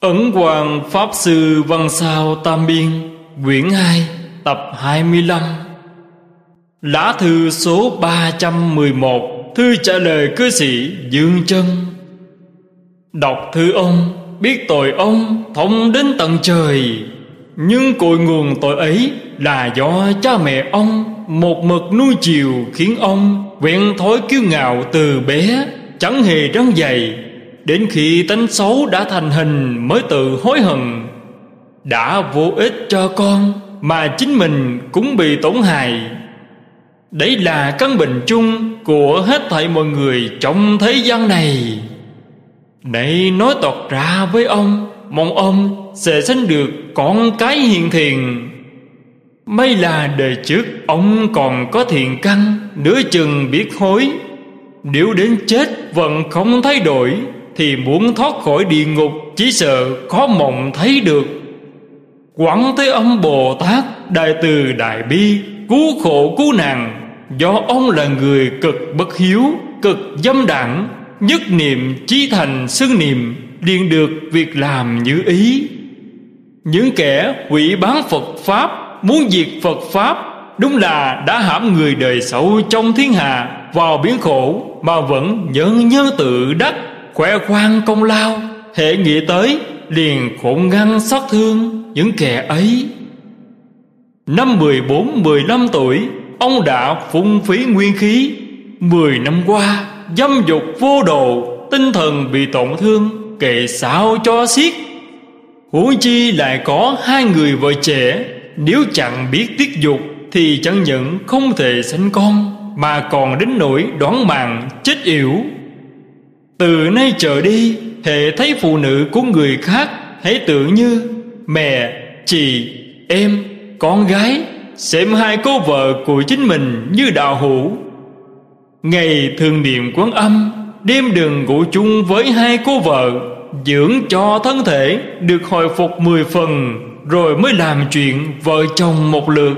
Ấn Hoàng Pháp Sư Văn Sao Tam Biên, Quyển 2 Tập 25 Lá thư số 311 Thư trả lời cư sĩ Dương Trân. Đọc thư ông, Biết tội ông thông đến tận trời. Nhưng cội nguồn tội ấy Là do cha mẹ ông Một mực nuôi chiều Khiến ông quen thói kiêu ngạo từ bé, Chẳng hề răng dày Đến khi tánh xấu đã thành hình Mới tự hối hận, Đã vô ích cho con Mà chính mình cũng bị tổn hại. Đấy là căn bệnh chung Của hết thảy mọi người trong thế gian này. Này nói tọt ra với ông, Mong ông sẽ sinh được con cái hiền thiền May là đời trước Ông còn có thiện căn, Nửa chừng biết hối. Nếu đến chết vẫn không thay đổi thì muốn thoát khỏi địa ngục, chỉ sợ khó mộng thấy được. Quẳng thế âm bồ tát, đại từ đại bi, cứu khổ cứu nạn. Do ông là người cực bất hiếu, cực dâm đảng, nhất niệm chí thành xưng niệm, liền được việc làm như ý. Những kẻ hủy bán phật pháp, muốn diệt phật pháp, đúng là đã hãm người đời xấu trong thiên hạ, vào biển khổ mà vẫn nhớ nhân tự đắc khoe khoang công lao, hệ nghĩ tới, liền khổn ngăn xót thương những kẻ ấy. Năm mười bốn, mười lăm tuổi, ông đã phung phí nguyên khí. Mười năm qua, dâm dục vô độ, tinh thần bị tổn thương kệ sao cho xiết. Huống chi lại có hai người vợ trẻ, nếu chẳng biết tiết dục thì chẳng những không thể sinh con, mà còn đến nỗi đoán mạng chết yểu từ nay trở đi Hệ thấy phụ nữ của người khác Hãy tưởng như Mẹ, chị, em, con gái Xem hai cô vợ của chính mình như đạo hữu. Ngày thường niệm quán âm Đêm đừng ngủ chung với hai cô vợ Dưỡng cho thân thể Được hồi phục mười phần Rồi mới làm chuyện vợ chồng một lượt.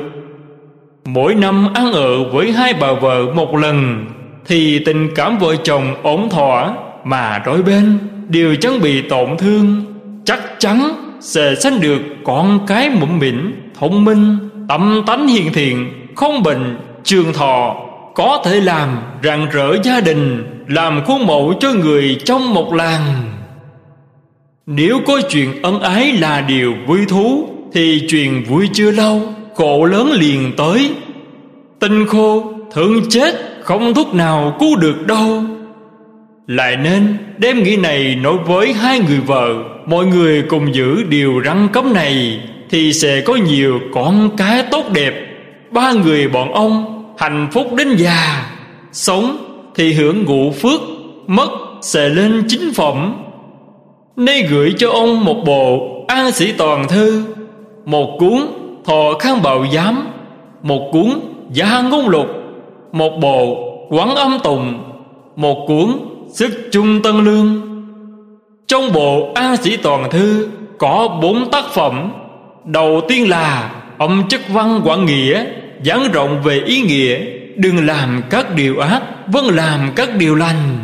Mỗi năm ăn ở với hai bà vợ một lần Thì tình cảm vợ chồng ổn thỏa mà đôi bên đều chẳng bị tổn thương, chắc chắn sẽ sanh được con cái mũm mịn thông minh, tâm tánh hiền thiện, không bệnh, trường thọ, có thể làm rạng rỡ gia đình, làm khuôn mẫu cho người trong một làng. Nếu có chuyện ân ái là điều vui thú, thì chuyện vui chưa lâu, khổ lớn liền tới. Tinh khô, thương chết, không thuốc nào cứu được đâu lại nên đem nghĩ này nói với hai người vợ, Mọi người cùng giữ điều răng cấm này, Thì sẽ có nhiều con cái tốt đẹp. Ba người bọn ông hạnh phúc đến già, Sống thì hưởng ngụ phước, Mất sẽ lên chính phẩm. Nay gửi cho ông một bộ An sĩ toàn thư, Một cuốn Thọ khang bạo giám, Một cuốn Gia ngôn lục, Một bộ Quán âm tùng, Một cuốn Sức chung tân lương. Trong bộ A Sĩ Toàn Thư Có bốn tác phẩm. Đầu tiên là Âm chất văn quảng nghĩa, Giảng rộng về ý nghĩa, Đừng làm các điều ác, vẫn làm các điều lành.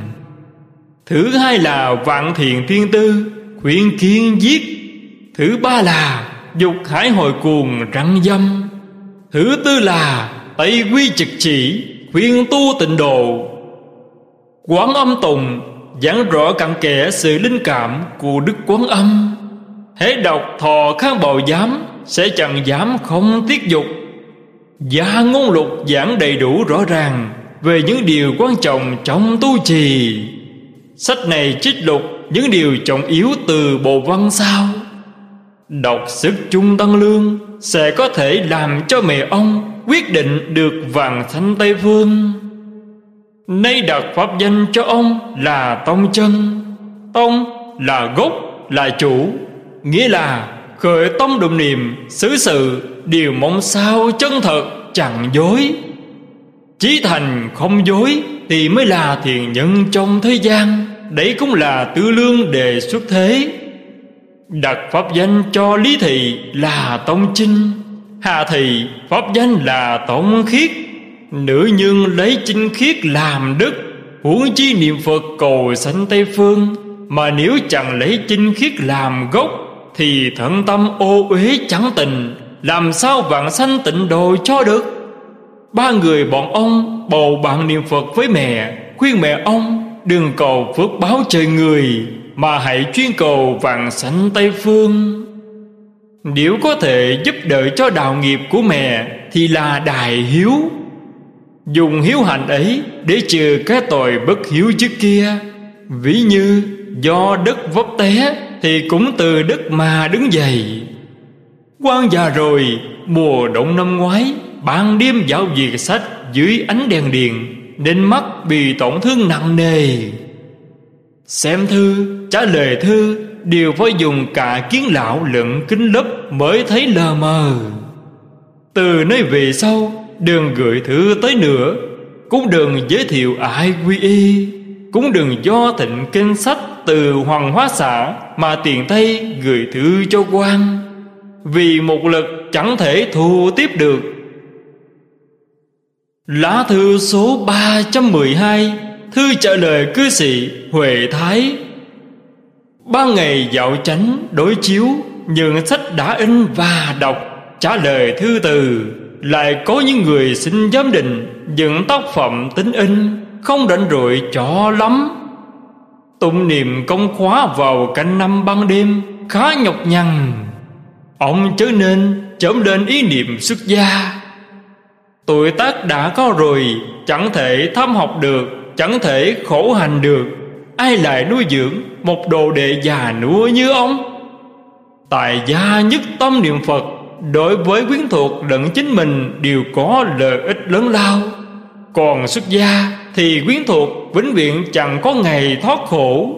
Thứ hai là Vạn thiện thiên tư, Khuyên kiến giết. Thứ ba là Dục hải hồi cuồng răng dâm. Thứ tư là Tây quy trực chỉ, Khuyên tu tịnh độ. Quán âm tùng giảng rõ cặn kẽ sự linh cảm của Đức Quán Âm. Hễ đọc thọ kháng bào giám, sẽ chẳng dám không tiết dục. Gia ngôn lục giảng đầy đủ rõ ràng về những điều quan trọng trong tu trì. Sách này trích lục những điều trọng yếu từ bộ văn sao. Đọc sức chung tăng lương sẽ có thể làm cho mẹ ông quyết định được vàng thanh Tây Phương. Nay đặt pháp danh cho ông là Tông Chân. Tông là gốc, là chủ. Nghĩa là khởi tông đụng niệm xứ sự, Điều mong sao chân thật, chẳng dối. Chí thành không dối Thì mới là thiền nhân trong thế gian. Đấy cũng là tư lương đề xuất thế. Đặt pháp danh cho Lý Thị là Tông Chinh. Hà Thị, pháp danh là Tông Khiết. Nữ nhân lấy chinh khiết làm đức, Huống chi niệm Phật cầu sanh Tây Phương. Mà nếu chẳng lấy chinh khiết làm gốc, Thì thận tâm ô uế chẳng tình Làm sao vạn sanh tịnh độ cho được? Ba người bọn ông bầu bạn niệm Phật với mẹ, Khuyên mẹ ông, đừng cầu phước báo trời người, Mà hãy chuyên cầu vạn sanh Tây Phương. Nếu có thể giúp đỡ cho đạo nghiệp của mẹ, Thì là đại hiếu. Dùng hiếu hạnh ấy để trừ cái tội bất hiếu trước kia. Ví như do đất vấp té Thì cũng từ đất mà đứng dậy. Quan già rồi Mùa động năm ngoái Ban đêm dạo việc sách dưới ánh đèn điện Nên mắt bị tổn thương nặng nề. Xem thư, trả lời thư Đều phải dùng cả kiến lão lẫn kính lấp Mới thấy lờ mờ. Từ nơi về sau Đừng gửi thư tới nữa Cũng đừng giới thiệu ai quy y. Cũng đừng do thịnh kinh sách Từ hoàng hóa xã Mà tiền tay gửi thư cho quan. Vì một lực chẳng thể thu tiếp được. Lá thư số 312 Thư trả lời cư sĩ Huệ Thái. Ban ngày dạo tránh đối chiếu Những sách đã in và đọc, Trả lời thư từ. Lại có những người xin giám định Những tác phẩm tính in, Không rảnh rỗi cho lắm. Tụng niệm công khóa vào canh năm ban đêm Khá nhọc nhằn. Ông chớ nên chớm lên ý niệm xuất gia. Tuổi tác đã có rồi, Chẳng thể tham học được, Chẳng thể khổ hành được. Ai lại nuôi dưỡng Một đồ đệ già nua như ông? Tài gia nhất tâm niệm Phật Đối với quyến thuộc lẫn chính mình Đều có lợi ích lớn lao. Còn xuất gia Thì quyến thuộc vĩnh viễn chẳng có ngày thoát khổ.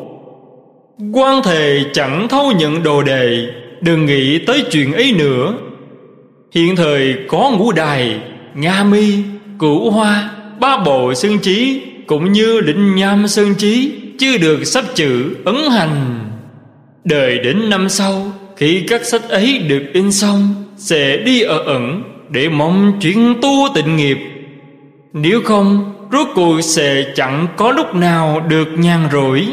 Quan thề chẳng thâu nhận đồ đề Đừng nghĩ tới chuyện ấy nữa. Hiện thời có ngũ đài Nga mi, cửu hoa, ba bộ sơn trí Cũng như định nham sơn trí Chưa được sắp chữ ấn hành. Đời đến năm sau Khi các sách ấy được in xong sẽ đi ở ẩn Để mong chuyện tu tịnh nghiệp. Nếu không, Rốt cuộc sẽ chẳng có lúc nào được nhàn rỗi.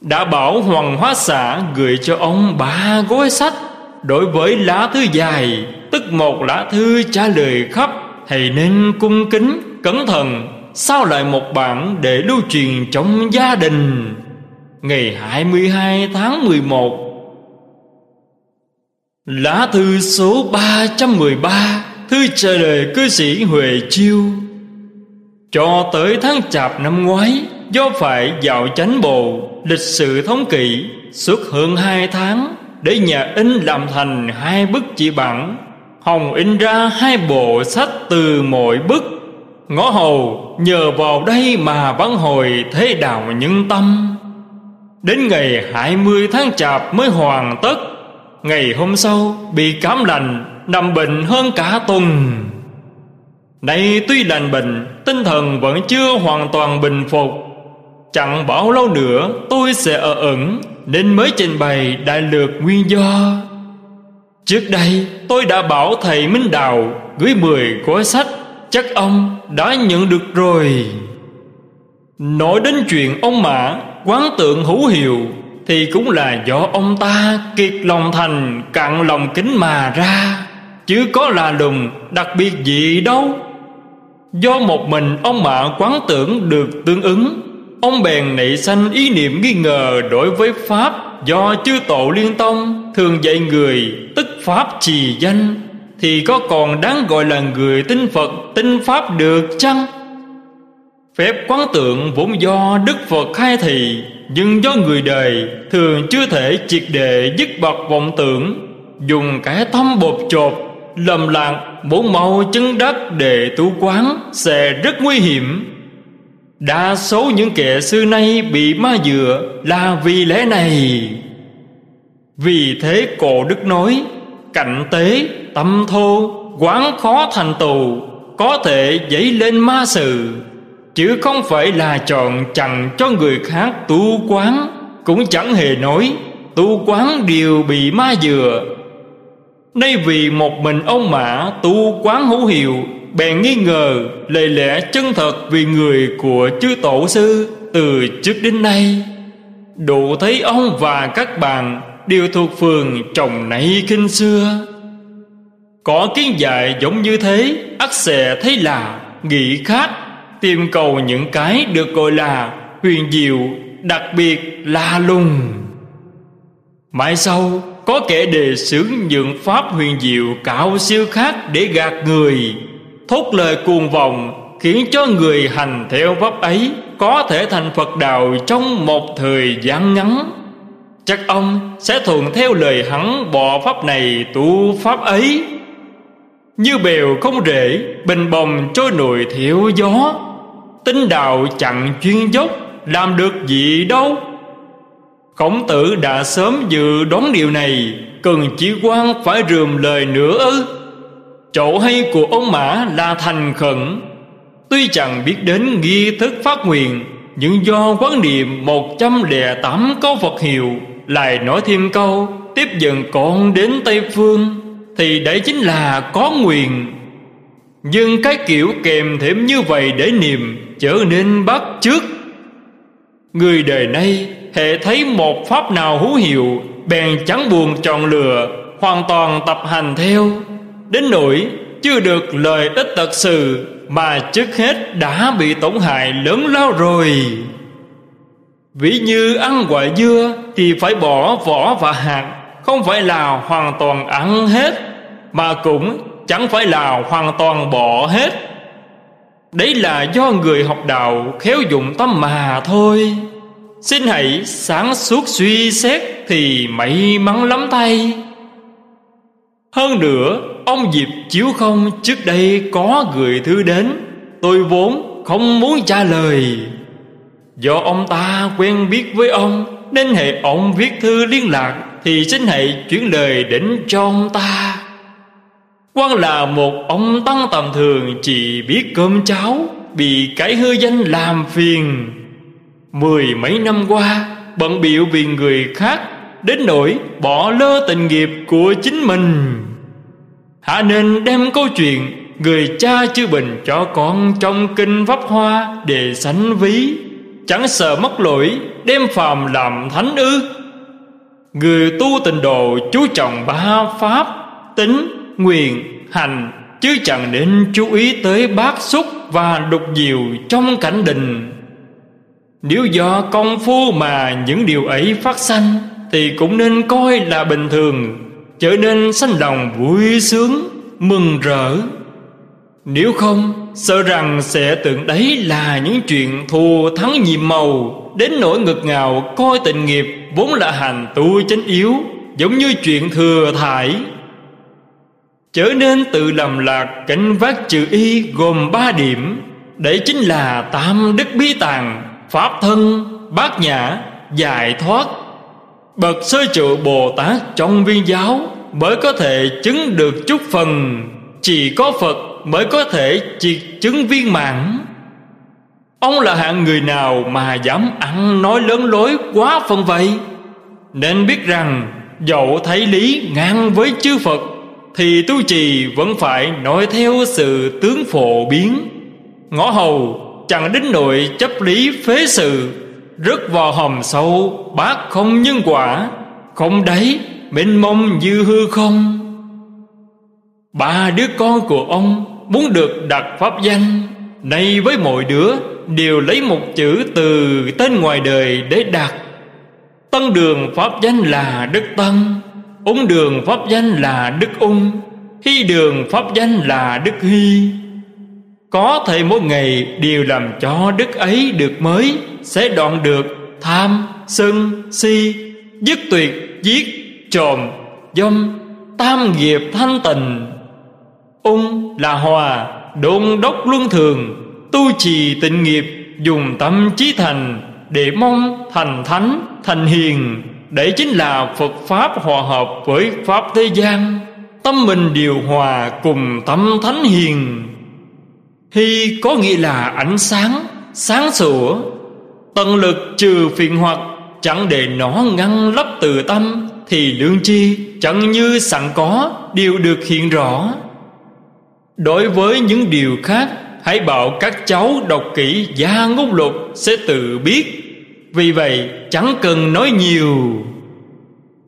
Đã bảo Hoàng Hóa xã Gửi cho ông ba gói sách Đối với lá thư dài, Tức một lá thư trả lời khắp Thầy nên cung kính, cẩn thận, Sao lại một bản để lưu truyền trong gia đình? Ngày 22 tháng 11 Lá thư số 313 Thư trả lời cư sĩ Huệ Chiêu. Cho tới tháng chạp năm ngoái, Do phải dạo chánh bộ, Lịch sự thống kỵ, Suốt hơn hai tháng, Để nhà in làm thành hai bức chỉ bản. Hồng in ra hai bộ sách từ mỗi bức. Ngõ hầu, nhờ vào đây mà vãn hồi thế đạo nhân tâm. Đến ngày 20 tháng chạp mới hoàn tất. Ngày hôm sau, bị cảm lành Nằm bệnh hơn cả tuần. Nay tuy lành bệnh, Tinh thần vẫn chưa hoàn toàn bình phục. Chẳng bao lâu nữa, tôi sẽ ở ẩn, Nên mới trình bày đại lược nguyên do. Trước đây, tôi đã bảo thầy Minh Đào Gửi 10 gói sách, Chắc ông đã nhận được rồi. Nói đến chuyện ông Mã, Quán tượng hữu hiệu thì cũng là do ông ta Kiệt lòng thành, cạn lòng kính mà ra, Chứ có là lùng đặc biệt gì đâu Do một mình ông mạ quán tưởng được tương ứng, Ông bèn nảy sanh ý niệm nghi ngờ đối với Pháp Do chư tổ liên tông thường dạy người Tức Pháp trì danh, Thì có còn đáng gọi là người tin Phật, tin Pháp được chăng? Phép quán tượng vốn do Đức Phật khai thị nhưng do người đời thường chưa thể triệt đề dứt bật vọng tưởng Dùng cái tâm bột chột Lầm lạc bốn màu chân đất để tu quán Sẽ rất nguy hiểm. Đa số những kẻ xưa nay bị ma dựa là vì lẽ này. Vì thế cổ đức nói Cạnh tế, tâm thô, quán khó thành tù Có thể dấy lên ma sự. Chứ không phải là chọn chẳng cho người khác tu quán, Cũng chẳng hề nói, Tu quán đều bị ma dừa. Nay vì một mình ông Mã tu quán hữu hiệu, bèn nghi ngờ lời lẽ chân thật vì người của chư tổ sư từ trước đến nay. Đủ thấy ông và các bạn Đều thuộc phường trồng nảy kinh xưa. Có kiến dạy giống như thế, ắt sẽ thấy là Nghĩ khác. Tìm cầu những cái được gọi là Huyền diệu, Đặc biệt là lùng. Mãi sau, Có kẻ đề xướng những pháp huyền diệu Cao siêu khác để gạt người. Thốt lời cuồng vọng Khiến cho người hành theo pháp ấy Có thể thành Phật đạo Trong một thời gian ngắn. Chắc ông sẽ thuận theo lời hắn Bỏ pháp này tu pháp ấy. Như bèo không rễ, Bình bồng trôi nổi theo gió tính đạo chẳng chuyên dốc, Làm được gì đâu. Khổng tử đã sớm dự đoán điều này, Cần chỉ quan phải rườm lời nữa ư. Chỗ hay của ông Mã là thành khẩn. Tuy chẳng biết đến nghi thức phát nguyện, Nhưng do quán niệm 108 câu Phật hiệu, Lại nói thêm câu, Tiếp dần con đến Tây Phương, Thì đấy chính là có nguyện. Nhưng cái kiểu kèm thêm như vậy để niệm Trở nên bắt trước Người đời nay hệ thấy một pháp nào hữu hiệu, Bèn chẳng buồn chọn lựa, Hoàn toàn tập hành theo. Đến nỗi, chưa được lợi ích thật sự, Mà trước hết đã bị tổn hại lớn lao rồi. Ví như ăn quả dưa Thì phải bỏ vỏ và hạt, Không phải là hoàn toàn ăn hết, Mà cũng chẳng phải là hoàn toàn bỏ hết. Đấy là do người học đạo khéo dụng tâm mà thôi. Xin hãy sáng suốt suy xét Thì may mắn lắm thay. Hơn nữa, Ông Diệp Chiếu Không trước đây có gửi thư đến, Tôi vốn không muốn trả lời. Do ông ta quen biết với ông, Nên hệ ông viết thư liên lạc Thì xin hãy chuyển lời đến cho ông ta quan là một ông tăng tầm thường Chỉ biết cơm cháo Bị cái hư danh làm phiền. Mười mấy năm qua Bận biệu vì người khác Đến nỗi bỏ lơ tình nghiệp của chính mình. Hạ nên đem câu chuyện Người cha chư bình cho con trong kinh pháp hoa Để sánh ví. Chẳng sợ mất lỗi Đem phàm làm thánh ư. Người tu tình đồ chú trọng ba pháp Tính, nguyện, hành. Chứ chẳng nên chú ý tới bát xúc Và đục diệu trong cảnh đình. Nếu do công phu mà những điều ấy phát sanh Thì cũng nên coi là bình thường trở nên sanh lòng vui sướng mừng rỡ. Nếu không sợ rằng sẽ tưởng đấy là những chuyện thù thắng nhiệm màu đến nỗi ngực ngào coi tình nghiệp vốn là hành tu chánh yếu giống như chuyện thừa thải trở nên tự lầm lạc cảnh vác chữ y gồm ba điểm. Đấy chính là tam đức bí tàng, pháp thân, bát nhã, giải thoát. Bậc sơ trụ bồ tát trong viên giáo mới có thể chứng được chút phần. Chỉ có phật mới có thể triệt chứng viên mãn. Ông là hạng người nào mà dám ăn nói lớn lối quá phân vậy? Nên biết rằng dẫu thấy lý ngang với chư phật thì tu trì vẫn phải nói theo sự tướng phổ biến. Ngõ hầu chẳng đến nội chấp lý phế sự, rớt vào hầm sâu, bác không nhân quả. Không đấy, mênh mông như hư không. Ba đứa con của ông muốn được đặt pháp danh. Nay với mọi đứa đều lấy một chữ từ tên ngoài đời để đặt. Tân đường pháp danh là đức tăng ung đường pháp danh là đức ung hy đường pháp danh là đức hy. Có thể mỗi ngày đều làm cho đức ấy được mới, sẽ đoạn được tham, sân, si, dứt tuyệt, giết, trộm, dâm, tam nghiệp thanh tịnh. Ung là hòa, đôn đốc luân thường, tu trì tịnh nghiệp, dùng tâm trí thành để mong thành thánh, thành hiền đấy chính là phật pháp hòa hợp với pháp thế gian, tâm mình điều hòa cùng tâm thánh hiền. Hy có nghĩa là ánh sáng sáng sủa. Tận lực trừ phiền hoặc, chẳng để nó ngăn lấp từ tâm, thì lương chi chẳng như sẵn có, đều được hiện rõ. Đối với những điều khác, hãy bảo các cháu đọc kỹ gia ngôn lục sẽ tự biết. Vì vậy, chẳng cần nói nhiều.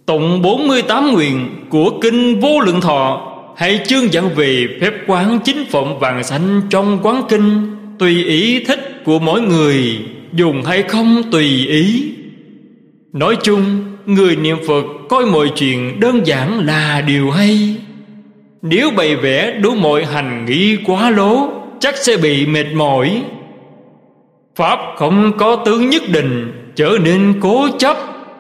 Tụng 48 nguyện của Kinh Vô Lượng Thọ, Hay chương dẫn về phép quán chính phẩm vàng xanh trong quán kinh, Tùy ý thích của mỗi người, Dùng hay không tùy ý. Nói chung, Người niệm Phật coi mọi chuyện đơn giản là điều hay. Nếu bày vẽ đủ mọi hành nghĩ quá lố, Chắc sẽ bị mệt mỏi. Pháp không có tướng nhất định Trở nên cố chấp,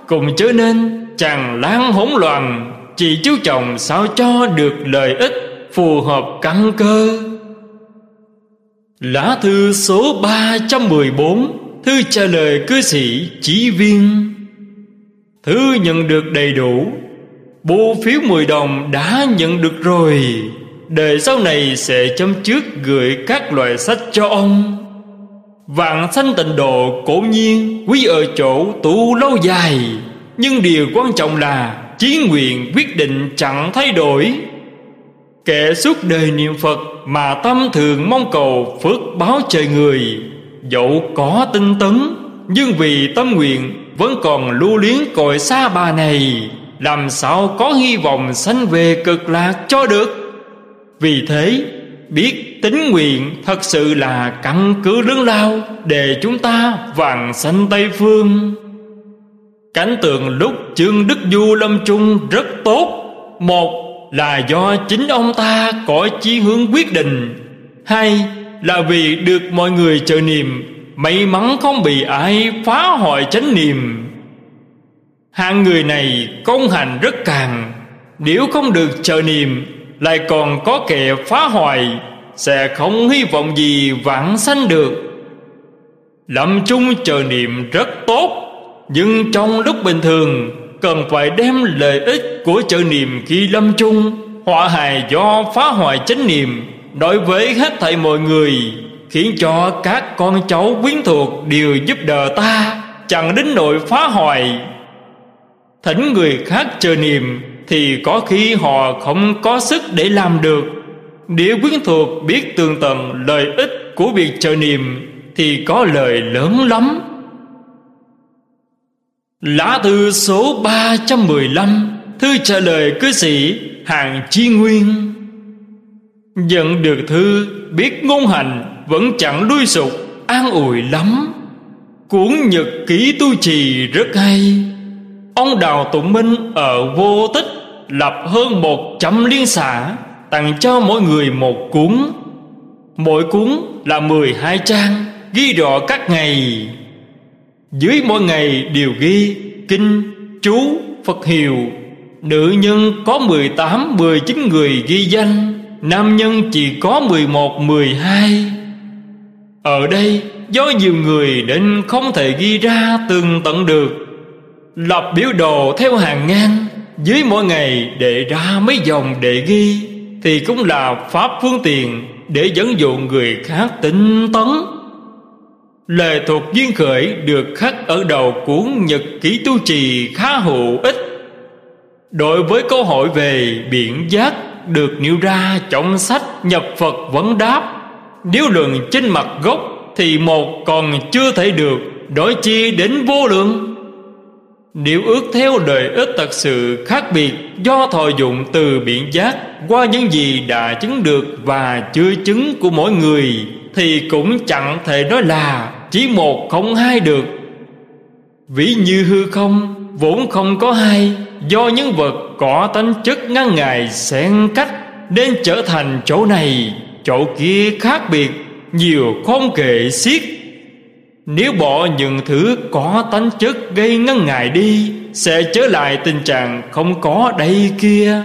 Cùng trở nên tràn lan hỗn loạn. Chỉ chú trọng sao cho được lợi ích, Phù hợp căn cơ. Lá thư số 314 Thư trả lời cư sĩ chỉ viên. Thư nhận được đầy đủ. Bộ phiếu 10 đồng đã nhận được rồi. Đời sau này sẽ chấm trước gửi các loại sách cho ông. Vạn sanh tịnh độ cổ nhiên Quý ở chỗ tu lâu dài. Nhưng điều quan trọng là Chí nguyện quyết định chẳng thay đổi. Kẻ suốt đời niệm Phật Mà tâm thường mong cầu phước báo trời người, Dẫu có tinh tấn, Nhưng vì tâm nguyện Vẫn còn lưu luyến cội xa bà này. Làm sao có hy vọng sanh về cực lạc cho được? Vì thế biết tính nguyện thật sự là căn cứ lớn lao để chúng ta vàng sanh tây phương. Cảnh tượng lúc trương đức du lâm trung rất tốt. Một là do chính ông ta có chí hướng quyết định. Hai là vì được mọi người chờ niệm, may mắn không bị ai phá hoại chánh niệm. Hạng người này công hành rất càng. Nếu không được chờ niệm lại còn có kẻ phá hoại, sẽ không hy vọng gì vãng sanh được. Lâm chung chờ niệm rất tốt, nhưng trong lúc bình thường, cần phải đem lợi ích của chờ niệm khi lâm chung họa hài do phá hoại chánh niệm đối với hết thảy mọi người, khiến cho các con cháu quyến thuộc đều giúp đỡ ta, chẳng đến nỗi phá hoại. Thỉnh người khác chờ niệm thì có khi họ không có sức để làm được. Nếu quyến thuộc biết tường tận lợi ích của việc chờ niệm, thì có lời lớn lắm. Lá thư số 315 thư trả lời cư sĩ hàng chi nguyên. Nhận được thư, biết ngôn hành vẫn chẳng đuôi sụp, an ủi lắm. Cuốn nhật ký tu trì rất hay. Ông đào tụng minh ở vô tích lập hơn một trăm liên xã tặng cho mỗi người một cuốn mỗi cuốn là mười hai trang, ghi rõ các ngày. Dưới mỗi ngày đều ghi kinh, chú, phật hiệu. Nữ nhân có mười tám, mười chín người ghi danh, nam nhân chỉ có mười một, mười hai. Ở đây, do nhiều người nên không thể ghi ra từng tận được. Lập biểu đồ theo hàng ngang dưới mỗi ngày để ra mấy dòng để ghi, thì cũng là pháp phương tiện để dẫn dụ người khác tinh tấn. Lời thuộc duyên khởi được khắc ở đầu cuốn nhật ký tu trì khá hữu ích. Đối với câu hỏi về biển giác được nêu ra trong sách nhập phật vấn đáp, nếu luận trên mặt gốc thì một còn chưa thể được, đối chi đến vô lượng nếu ước theo đời ích thật sự khác biệt Do thọ dụng từ biện giác Qua những gì đã chứng được và chưa chứng của mỗi người Thì cũng chẳng thể nói là chỉ một không hai được. Ví như hư không, vốn không có hai, Do những vật có tánh chất ngăn ngài xen cách Nên trở thành chỗ này, chỗ kia khác biệt, Nhiều không kể xiết nếu bỏ những thứ có tánh chất gây ngăn ngại đi, Sẽ trở lại tình trạng không có đây kia.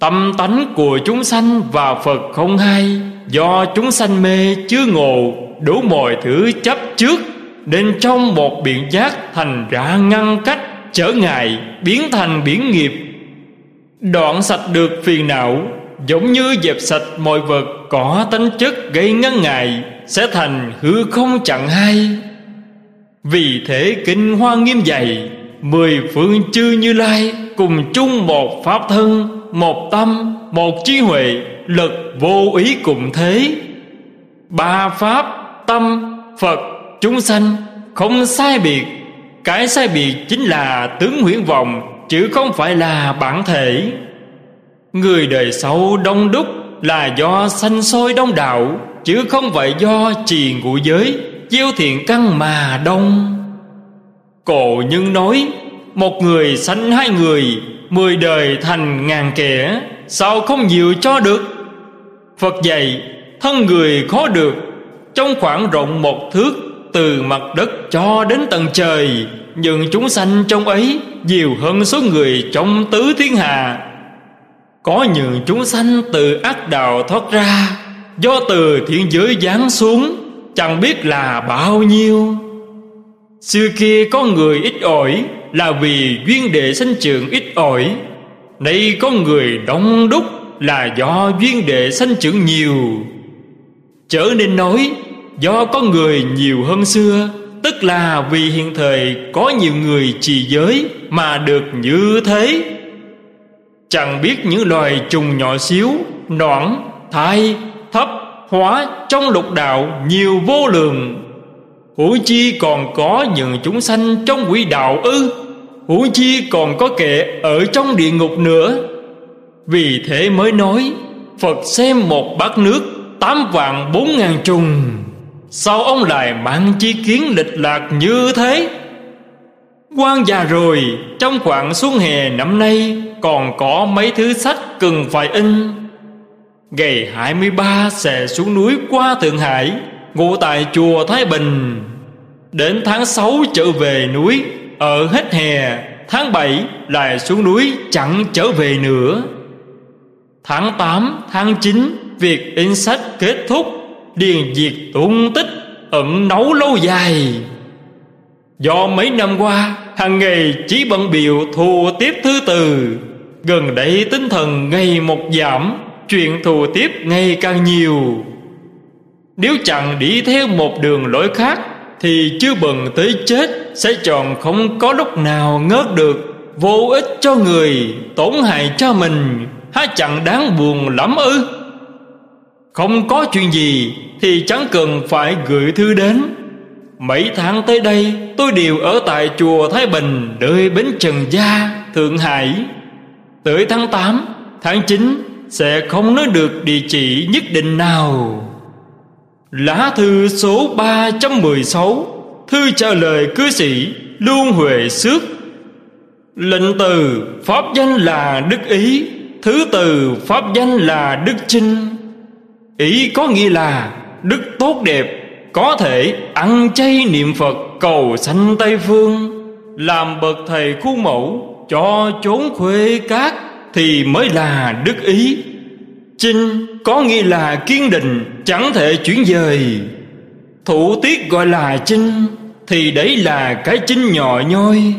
Tâm tánh của chúng sanh và Phật không hay, Do chúng sanh mê chưa ngộ, Đủ mọi thứ chấp trước, Nên trong một biện giác thành ra ngăn cách, Trở ngại, biến thành biển nghiệp. Đoạn sạch được phiền não, Giống như dẹp sạch mọi vật có tánh chất gây ngăn ngại sẽ thành hư không chẳng hay vì thế kinh hoa nghiêm dày mười phương chư như lai cùng chung một pháp thân, một tâm, một trí huệ, lực vô ý cùng thế. Ba pháp, tâm, phật, chúng sanh Không sai biệt. Cái sai biệt chính là tướng huyễn vọng, Chứ không phải là bản thể. Người đời sau đông đúc Là do sanh sôi đông đạo. Chứ không phải do trì ngũ giới, Chiêu thiện căn mà đông. Cổ nhân nói, Một người sanh hai người, Mười đời thành ngàn kẻ, Sao không nhiều cho được? Phật dạy, Thân người khó được, Trong khoảng rộng một thước, Từ mặt đất cho đến tầng trời, Nhưng chúng sanh trong ấy Nhiều hơn số người trong tứ thiên hà Có những chúng sanh từ ác đạo thoát ra Do từ thiên giới giáng xuống Chẳng biết là bao nhiêu. Xưa kia có người ít ỏi Là vì duyên đệ sanh trưởng ít ỏi. Nay có người đông đúc Là do duyên đệ sanh trưởng nhiều. Trở nên nói Do có người nhiều hơn xưa Tức là vì hiện thời Có nhiều người trì giới Mà được như thế. Chẳng biết những loài trùng nhỏ xíu Nõn, thai, hóa Trong lục đạo nhiều vô lượng. Hữu chi còn có những chúng sanh trong quỷ đạo ư? Hữu chi còn có kẻ ở trong địa ngục nữa. Vì thế mới nói, Phật xem một bát nước Tám vạn bốn ngàn trùng. Sao ông lại mang chi kiến lịch lạc như thế? Quan già rồi, Trong khoảng xuân hè năm nay Còn có mấy thứ sách cần phải in. Ngày 23 sẽ xuống núi qua Thượng Hải ngủ tại chùa Thái Bình. Đến tháng 6 trở về núi Ở hết hè Tháng 7 lại xuống núi chẳng trở về nữa. Tháng 8, tháng 9 Việc in sách kết thúc Điền diệt tung tích Ẩn nấu lâu dài. Do mấy năm qua hàng ngày chỉ bận biểu thù tiếp thứ từ Gần đây tinh thần ngày một giảm. Chuyện thù tiếp ngày càng nhiều. Nếu chẳng đi theo một đường lối khác Thì chưa bừng tới chết Sẽ chọn không có lúc nào ngớt được. Vô ích cho người Tổn hại cho mình Há chẳng đáng buồn lắm ư? Không có chuyện gì Thì chẳng cần phải gửi thư đến. Mấy tháng tới đây Tôi đều ở tại chùa Thái Bình Đợi bến Trần Gia, Thượng Hải. Tới tháng 8, tháng 9 sẽ không nói được địa chỉ nhất định nào. Lá thư số 316 Thư trả lời cư sĩ Luân Huệ Xước. Lệnh từ, Pháp danh là Đức Ý, Thứ từ, Pháp danh là Đức Chinh. Ý có nghĩa là Đức tốt đẹp, Có thể ăn chay niệm Phật cầu sanh Tây Phương, Làm bậc thầy khu mẫu Cho chốn khuê cát thì mới là Đức Ý. Chinh có nghĩa là kiên định, Chẳng thể chuyển dời. Thủ tiết gọi là chinh, Thì đấy là cái chinh nhỏ nhoi.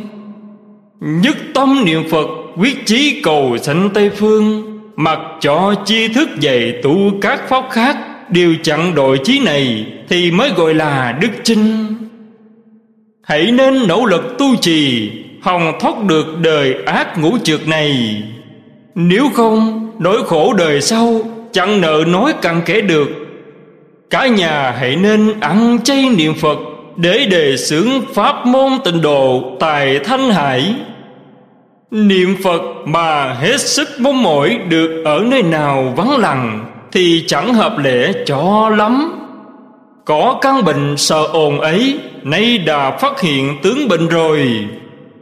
Nhất tâm niệm Phật, Quyết chí cầu sanh Tây Phương, Mặc cho chi thức dạy tu các pháp khác Đều chặn đội chí này Thì mới gọi là đức chinh. Hãy nên nỗ lực tu trì, Hòng thoát được đời ác ngũ trượt này. Nếu không, Nỗi khổ đời sau Chẳng nợ nói cặn kể được. Cả nhà hãy nên ăn chay niệm Phật Để đề xướng pháp môn tịnh độ tài Thanh Hải. Niệm Phật mà hết sức mong mỏi được ở nơi nào vắng lặng Thì chẳng hợp lệ cho lắm. Có căn bệnh sợ ồn ấy, Nay đã phát hiện tướng bệnh rồi.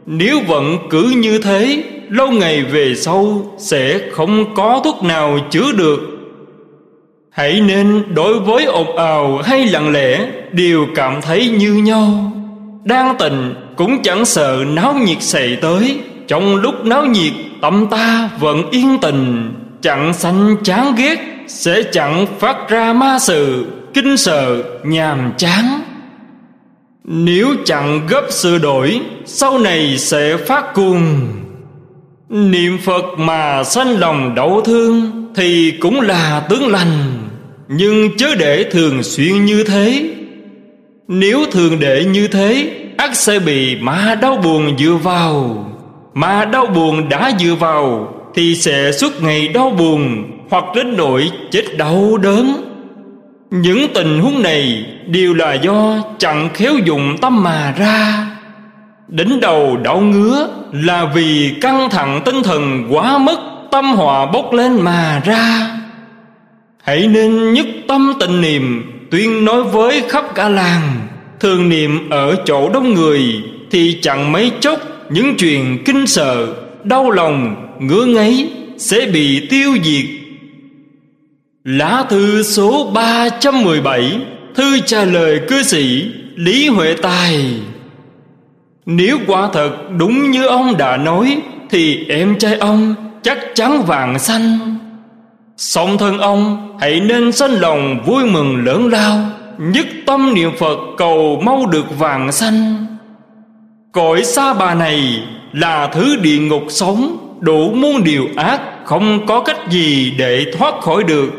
Nếu vẫn cứ như thế Lâu ngày về sau Sẽ không có thuốc nào chữa được. Hãy nên đối với ồn ào hay lặng lẽ, Đều cảm thấy như nhau. Đang tình cũng chẳng sợ náo nhiệt xảy tới. Trong lúc náo nhiệt, tâm ta vẫn yên tình Chẳng sanh chán ghét, Sẽ chẳng phát ra ma sự Kinh sợ, nhàm chán. Nếu chẳng gấp sửa đổi, Sau này sẽ phát cuồng. Niệm Phật mà sanh lòng đau thương Thì cũng là tướng lành, Nhưng chớ để thường xuyên như thế. Nếu thường để như thế ắt sẽ bị ma đau buồn dựa vào. Mà đau buồn đã dựa vào Thì sẽ suốt ngày đau buồn Hoặc đến nỗi chết đau đớn. Những tình huống này đều là do chẳng khéo dùng tâm mà ra. Đỉnh đầu đau ngứa là vì căng thẳng tinh thần quá mức Tâm hòa bốc lên mà ra. Hãy nên nhất tâm tình niệm Tuyên nói với khắp cả làng. Thường niệm ở chỗ đông người Thì chẳng mấy chốc Những chuyện kinh sợ Đau lòng, ngứa ngáy Sẽ bị tiêu diệt. Lá thư số 317 Thư trả lời cư sĩ Lý Huệ Tài. Nếu quả thật đúng như ông đã nói, Thì em trai ông chắc chắn vàng xanh. Song thân ông, hãy nên sanh lòng vui mừng lớn lao, Nhất tâm niệm Phật cầu mau được vàng xanh. Cõi xa bà này là thứ địa ngục sống, Đủ muôn điều ác, Không có cách gì để thoát khỏi được.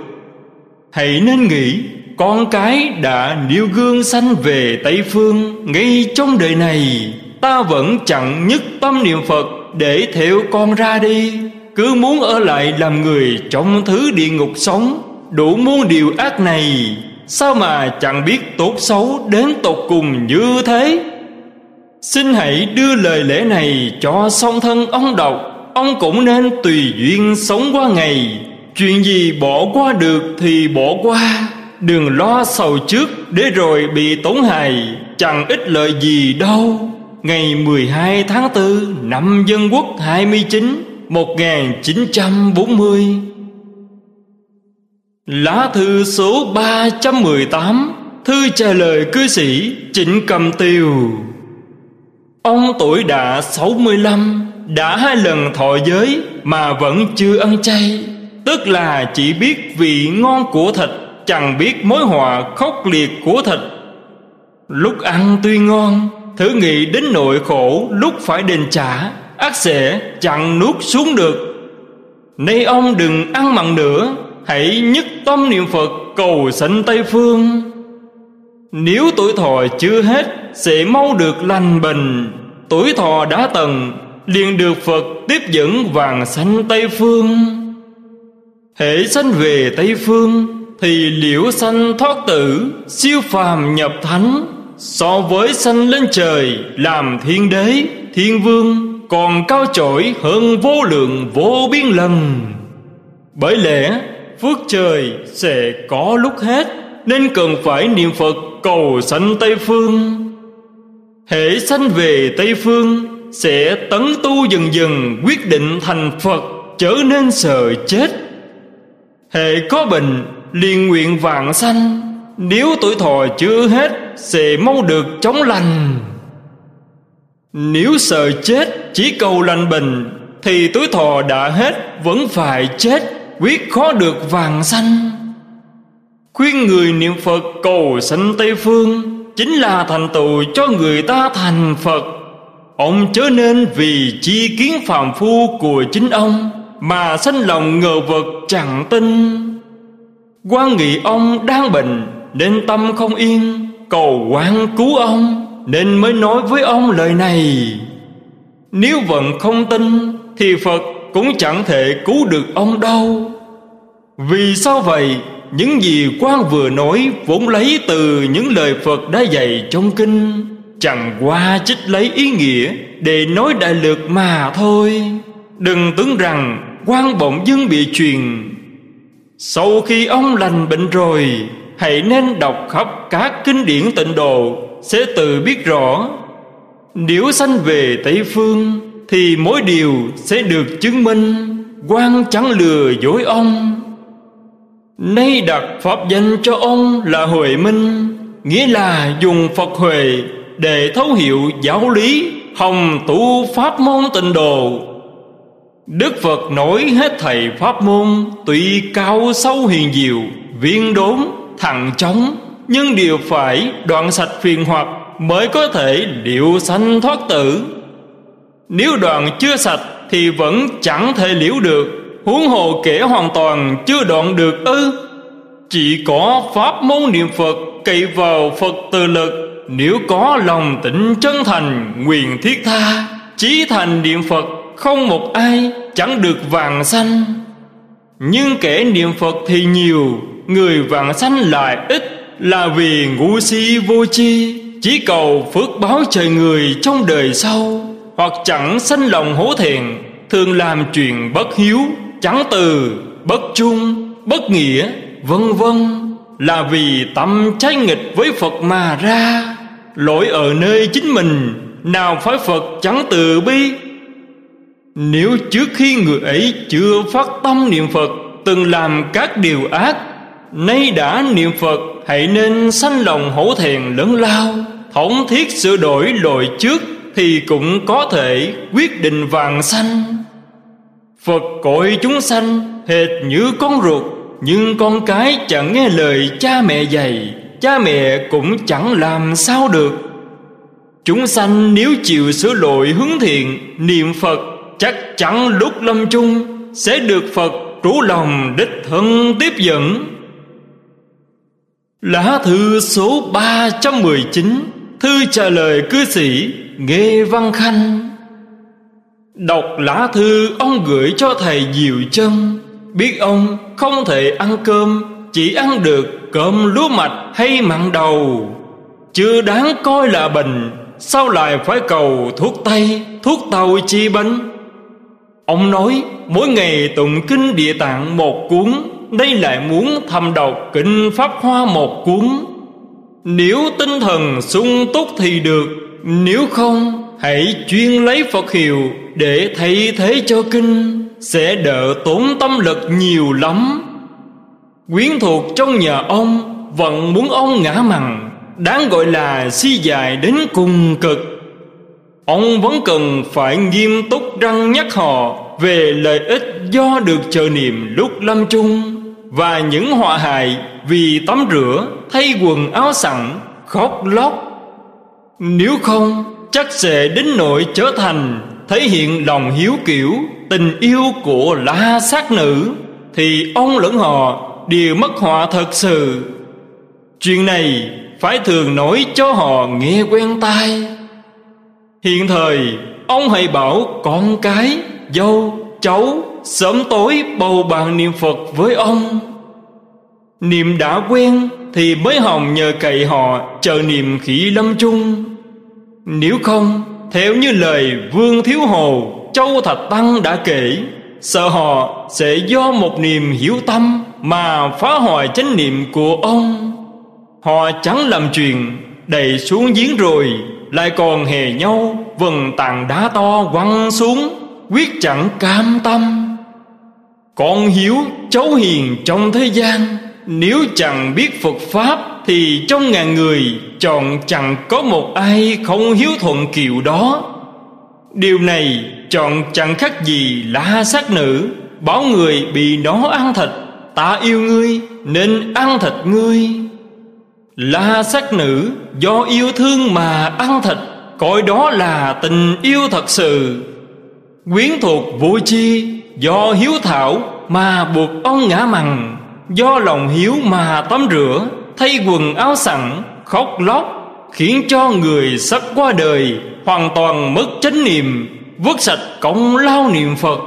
Hãy nên nghĩ, Con cái đã nêu gương sanh về Tây Phương Ngay trong đời này. Ta vẫn chẳng nhất tâm niệm Phật, Để theo con ra đi. Cứ muốn ở lại làm người Trong thứ địa ngục sống, Đủ muôn điều ác này, Sao mà chẳng biết tốt xấu Đến tột cùng như thế? Xin hãy đưa lời lẽ này Cho song thân ông đọc Ông cũng nên tùy duyên sống qua ngày. Chuyện gì bỏ qua được thì bỏ qua. Đừng lo sầu trước, Để rồi bị tổn hại, Chẳng ích lợi gì đâu. Ngày 12 tháng 4 Năm Dân Quốc 29 1940 Lá thư số 318 Thư trả lời cư sĩ Trịnh Cầm Tiều. Ông tuổi đã 65 Đã hai lần thọ giới Mà vẫn chưa ăn chay. Tức là chỉ biết vị ngon của thịt, Chẳng biết mối họa khốc liệt của thịt. Lúc ăn tuy ngon Thử nghĩ đến nội khổ Lúc phải đền trả, ác sẽ chẳng nuốt xuống được. Nay ông đừng ăn mặn nữa, Hãy nhất tâm niệm Phật cầu sanh Tây Phương. Nếu tuổi thọ chưa hết, Sẽ mau được lành bình Tuổi thọ đã tần liền được Phật tiếp dẫn vàng sanh Tây Phương. Hệ sanh về Tây Phương, Thì liễu sanh thoát tử, Siêu phàm nhập thánh. So với sanh lên trời Làm thiên đế, thiên vương Còn cao chổi hơn vô lượng vô biên lần. Bởi lẽ phước trời sẽ có lúc hết Nên cần phải niệm Phật cầu sanh Tây Phương. Hệ sanh về Tây Phương Sẽ tấn tu dần dần quyết định thành Phật Trở nên sợ chết. Hệ có bệnh liền nguyện vạn sanh. Nếu tuổi thọ chưa hết sẽ mong được chống lành. Nếu sợ chết chỉ cầu lành bình, Thì tuổi thọ đã hết Vẫn phải chết Quyết khó được vàng sanh Khuyên người niệm Phật cầu sanh Tây Phương Chính là thành tựu cho người ta thành Phật. Ông chớ nên vì chi kiến phàm phu của chính ông Mà sanh lòng ngờ vực chẳng tin. Quan nghị ông đang bệnh Nên tâm không yên Cầu quan cứu ông, Nên mới nói với ông lời này. Nếu vẫn không tin, Thì Phật cũng chẳng thể cứu được ông đâu. Vì sao vậy? Những gì quan vừa nói Vốn lấy từ những lời Phật đã dạy trong kinh, Chẳng qua trích lấy ý nghĩa Để nói đại lược mà thôi. Đừng tưởng rằng quan bỗng dưng bị truyền. Sau khi ông lành bệnh rồi Hãy nên đọc khắp các kinh điển tịnh độ Sẽ tự biết rõ. Nếu sanh về Tây Phương Thì mỗi điều sẽ được chứng minh quan chẳng lừa dối ông. Nay đặt pháp danh cho ông là Huệ Minh Nghĩa là dùng Phật Huệ Để thấu hiểu giáo lý Hồng tu pháp môn tịnh độ. Đức Phật nói hết thầy pháp môn Tuy cao sâu hiền diệu Viên đốn, thằng trống Nhưng đều phải đoạn sạch phiền hoặc Mới có thể liệu sanh thoát tử. Nếu đoạn chưa sạch Thì vẫn chẳng thể liễu được. Huống hồ kể hoàn toàn chưa đoạn được ư. Chỉ có pháp môn niệm Phật Cậy vào Phật từ lực. Nếu có lòng tịnh chân thành, Nguyện thiết tha, Chí thành niệm Phật không một ai chẳng được vàng xanh Nhưng kẻ niệm Phật thì nhiều Người vạn sanh lại ít Là vì ngu si vô chi. Chỉ cầu phước báo trời người trong đời sau. Hoặc chẳng sanh lòng hổ thẹn Thường làm chuyện bất hiếu Chẳng từ, bất trung, bất nghĩa Vân vân. Là vì tâm trái nghịch với Phật mà ra. Lỗi ở nơi chính mình Nào phải Phật chẳng từ bi. Nếu trước khi người ấy chưa phát tâm niệm Phật Từng làm các điều ác Nay đã niệm Phật, Hãy nên sanh lòng hổ thẹn lớn lao. Thống thiết sửa đổi lội trước Thì cũng có thể quyết định vàng sanh. Phật cội chúng sanh Hệt như con ruột, Nhưng con cái chẳng nghe lời cha mẹ dạy, Cha mẹ cũng chẳng làm sao được. Chúng sanh nếu chịu sửa lỗi hướng thiện, Niệm Phật chắc chắn lúc lâm chung Sẽ được Phật trú lòng đích thân tiếp dẫn. Lá thư số 319 Thư trả lời cư sĩ Nghê Văn Khanh. Đọc lá thư ông gửi cho thầy Diệu Chân Biết ông không thể ăn cơm, Chỉ ăn được cơm lúa mạch hay mặn đầu. Chưa đáng coi là bệnh, Sao lại phải cầu thuốc tây, Thuốc tàu chi bánh? Ông nói, mỗi ngày tụng kinh địa tạng một cuốn đây lại muốn thầm đọc kinh Pháp Hoa một cuốn. Nếu tinh thần sung túc thì được, Nếu không, hãy chuyên lấy Phật hiệu Để thay thế cho kinh, Sẽ đỡ tốn tâm lực nhiều lắm. Quyến thuộc trong nhà ông Vẫn muốn ông ngã mặn, Đáng gọi là si dài đến cùng cực. Ông vẫn cần phải nghiêm túc răng nhắc họ Về lợi ích do được chờ niệm lúc lâm chung. Và những họa hại vì tắm rửa Thay quần áo sẵn Khóc lóc. Nếu không chắc sẽ đến nỗi trở thành Thể hiện lòng hiếu kiểu Tình yêu của la sát nữ. Thì ông lẫn họ đều mất họa thật sự. Chuyện này phải thường nói cho họ nghe quen tai. Hiện thời Ông hãy bảo con cái Dâu, cháu Sớm tối bầu bàn niệm Phật với ông. Niệm đã quen Thì mới hồng nhờ cậy họ Chờ niệm khỉ lâm chung. Nếu không, Theo như lời Vương Thiếu Hồ, Châu Thạch Tăng đã kể, Sợ họ sẽ do một niềm hiểu tâm Mà phá hoại chánh niệm của ông. Họ chẳng làm chuyện Đầy xuống giếng rồi, lại còn hề nhau vần tàn đá to quăng xuống quyết chẳng cam tâm. Con hiếu cháu hiền trong thế gian, nếu chẳng biết phật pháp thì trong ngàn người chọn chẳng có một ai không hiếu thuận kiều đó. Điều này chọn chẳng khác gì la sát nữ, bảo người bị nó ăn thịt, ta yêu ngươi nên ăn thịt ngươi. La sát nữ do yêu thương mà ăn thịt, Coi đó là tình yêu thật sự. Quyến thuộc vô chi Do hiếu thảo mà buộc ông ngã mằng, Do lòng hiếu mà tắm rửa, Thay quần áo sẵn, khóc lóc, Khiến cho người sắp qua đời Hoàn toàn mất chánh niệm, Vứt sạch công lao niệm Phật.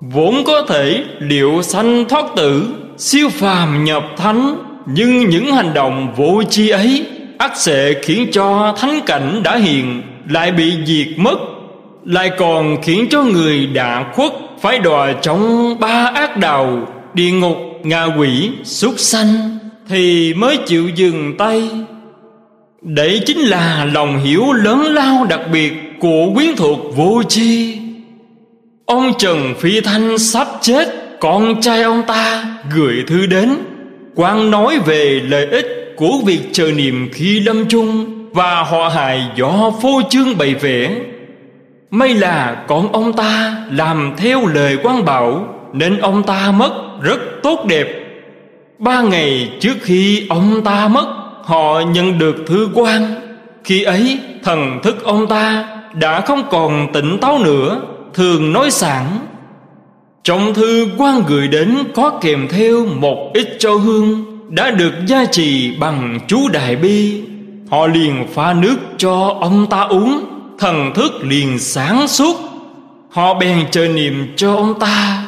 Vốn có thể liệu sanh thoát tử, Siêu phàm nhập thánh, nhưng những hành động vô chi ấy ắt sẽ khiến cho thánh cảnh đã hiện, lại bị diệt mất lại còn khiến cho người đã khuất phải đọa trong ba ác đạo địa ngục, ngạ quỷ, súc sanh thì mới chịu dừng tay. Đấy chính là lòng hiểu lớn lao đặc biệt của quyến thuộc vô chi ông trần phi thanh sắp chết, con trai ông ta gửi thư đến quan nói về lợi ích của việc chờ niệm khi lâm chung và họ hại do phô trương bày vẽ may là con ông ta làm theo lời quan bảo, nên ông ta mất rất tốt đẹp. Ba ngày trước khi ông ta mất, họ nhận được thư quan. Khi ấy, thần thức ông ta đã không còn tỉnh táo nữa, thường nói sẵn trong thư quan gửi đến có kèm theo một ít cho hương Đã được gia trì bằng chú Đại Bi. Họ liền pha nước cho ông ta uống. Thần thức liền sáng suốt. Họ bèn chờ niệm cho ông ta.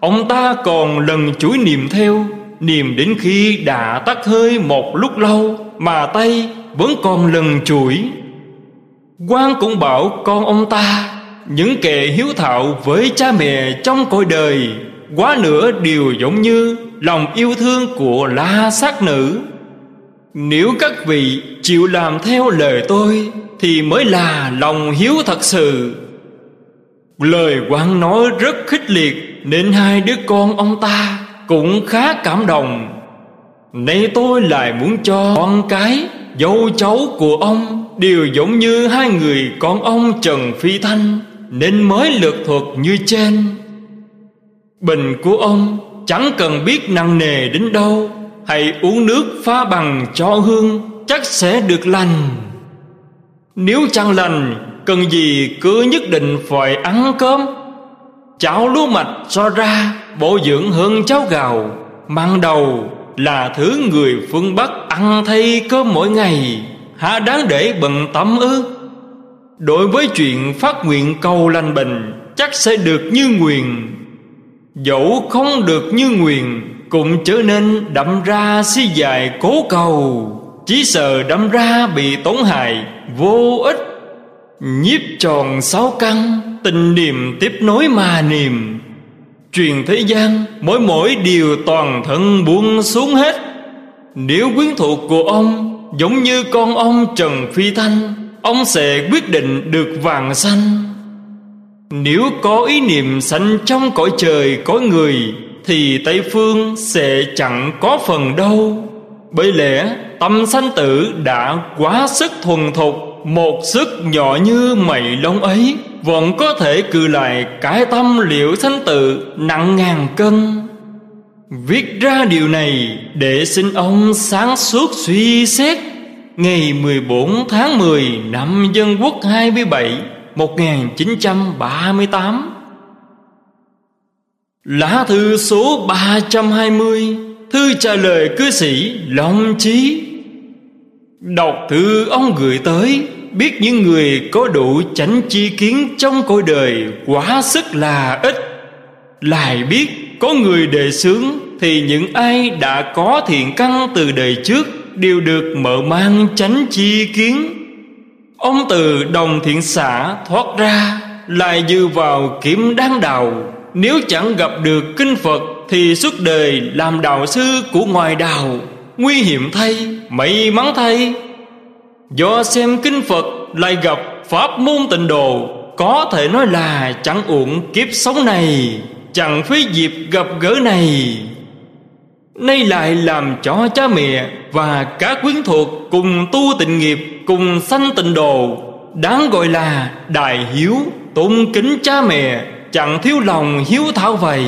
Ông ta còn lần chuỗi niệm theo, Niệm đến khi đã tắt hơi một lúc lâu, Mà tay vẫn còn lần chuỗi. Quan cũng bảo con ông ta, Những kẻ hiếu thảo với cha mẹ trong cõi đời, Quá nữa đều giống như Lòng yêu thương của la sát nữ. Nếu các vị chịu làm theo lời tôi thì mới là lòng hiếu thật sự. Lời quan nói rất khích liệt Nên hai đứa con ông ta Cũng khá cảm động. Nay tôi lại muốn cho con cái, Dâu cháu của ông, Đều giống như hai người con ông Trần Phi Thanh, Nên mới lược thuật như trên. Bình của ông chẳng cần biết nặng nề đến đâu, Hãy uống nước pha bằng cho hương, Chắc sẽ được lành. Nếu chẳng lành, Cần gì cứ nhất định phải ăn cơm? Cháo lúa mạch cho ra, Bổ dưỡng hơn cháo gạo. Mang đầu là thứ người phương Bắc ăn thay cơm mỗi ngày. Hả đáng để bận tâm ư? Đối với chuyện phát nguyện cầu lành bình Chắc sẽ được như nguyện. Dẫu không được như nguyện, Cũng trở nên đậm ra si dài cố cầu chí sợ đâm ra bị tổn hại, Vô ích, Nhiếp tròn sáu căn, Tình niệm tiếp nối mà niềm Truyền thế gian, Mỗi mỗi điều toàn thân buông xuống hết. Nếu quyến thuộc của ông, Giống như con ông Trần Phi Thanh, Ông sẽ quyết định được vàng xanh Nếu có ý niệm sanh trong cõi trời có người, Thì Tây Phương sẽ chẳng có phần đâu. Bởi lẽ tâm sanh tử đã quá sức thuần thục, Một sức nhỏ như mây lông ấy, Vẫn có thể cự lại cái tâm liệu sanh tử nặng ngàn cân. Viết ra điều này để xin ông sáng suốt suy xét. Ngày 14 tháng 10 năm Dân Quốc 27 1938 Lá thư số 320 Thư trả lời cư sĩ Long Chí. Đọc thư ông gửi tới, Biết những người có đủ chánh chi kiến trong cõi đời Quá sức là ít. Lại biết có người đề xướng Thì những ai đã có thiện căn từ đời trước Đều được mở mang chánh chi kiến. Ông từ đồng thiện xã thoát ra, Lại dư vào kiểm đáng đạo. Nếu chẳng gặp được kinh Phật Thì suốt đời làm đạo sư của ngoài đạo. Nguy hiểm thay, may mắn thay. Do xem kinh Phật lại gặp Pháp môn tịnh độ Có thể nói là chẳng uổng kiếp sống này Chẳng phí dịp gặp gỡ này. Nay lại làm cho cha mẹ Và các quyến thuộc Cùng tu tịnh nghiệp Cùng sanh tịnh độ Đáng gọi là đại hiếu Tôn kính cha mẹ Chẳng thiếu lòng hiếu thảo vậy.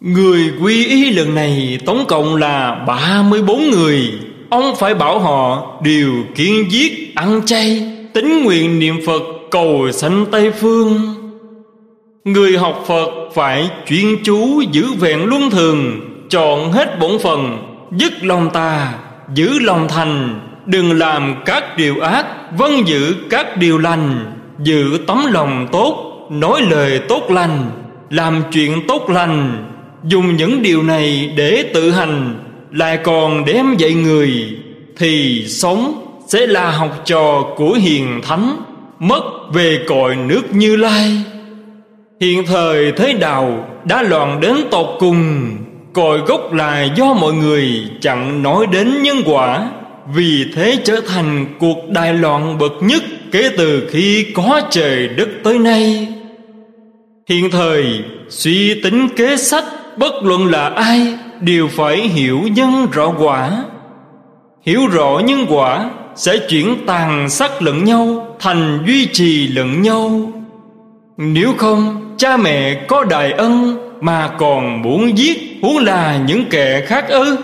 Người quy y lần này Tổng cộng là 34 người. Ông phải bảo họ Đều kiên giết, ăn chay, Tính nguyện niệm Phật, Cầu sanh Tây Phương. Người học Phật phải chuyên chú, giữ vẹn luân thường, Chọn hết bổn phần Dứt lòng tà, Giữ lòng thành, Đừng làm các điều ác Vâng giữ các điều lành, Giữ tấm lòng tốt, Nói lời tốt lành, Làm chuyện tốt lành Dùng những điều này để tự hành, Lại còn đem dạy người, Thì sống sẽ là học trò của hiền thánh, Mất về cội nước như lai. Hiện thời thế đạo đã loạn đến tột cùng, Cội gốc là do mọi người chẳng nói đến nhân quả. Vì thế trở thành cuộc đại loạn bậc nhất Kể từ khi có trời đất tới nay. Hiện thời, suy tính kế sách Bất luận là ai Đều phải hiểu nhân rõ quả. Hiểu rõ nhân quả Sẽ chuyển tàn sát lẫn nhau Thành duy trì lẫn nhau. Nếu không, cha mẹ có đại ân mà còn muốn giết huống là những kẻ khác ư?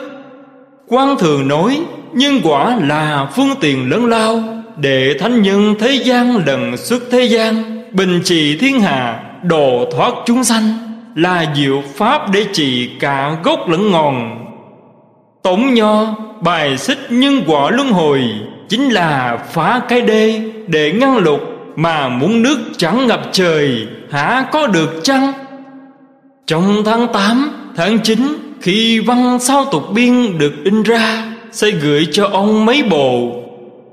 Quan thường nói, nhân quả là phương tiện lớn lao để thánh nhân thế gian lần xuất thế gian, bình trị thiên hạ, độ thoát chúng sanh là diệu pháp để trị cả gốc lẫn ngọn. Tổng nho bài xích nhân quả luân hồi chính là phá cái đê để ngăn lục mà muốn nước chẳng ngập trời hả có được chăng? Trong tháng 8, tháng 9 Khi văn sao tục biên được in ra Sẽ gửi cho ông mấy bộ.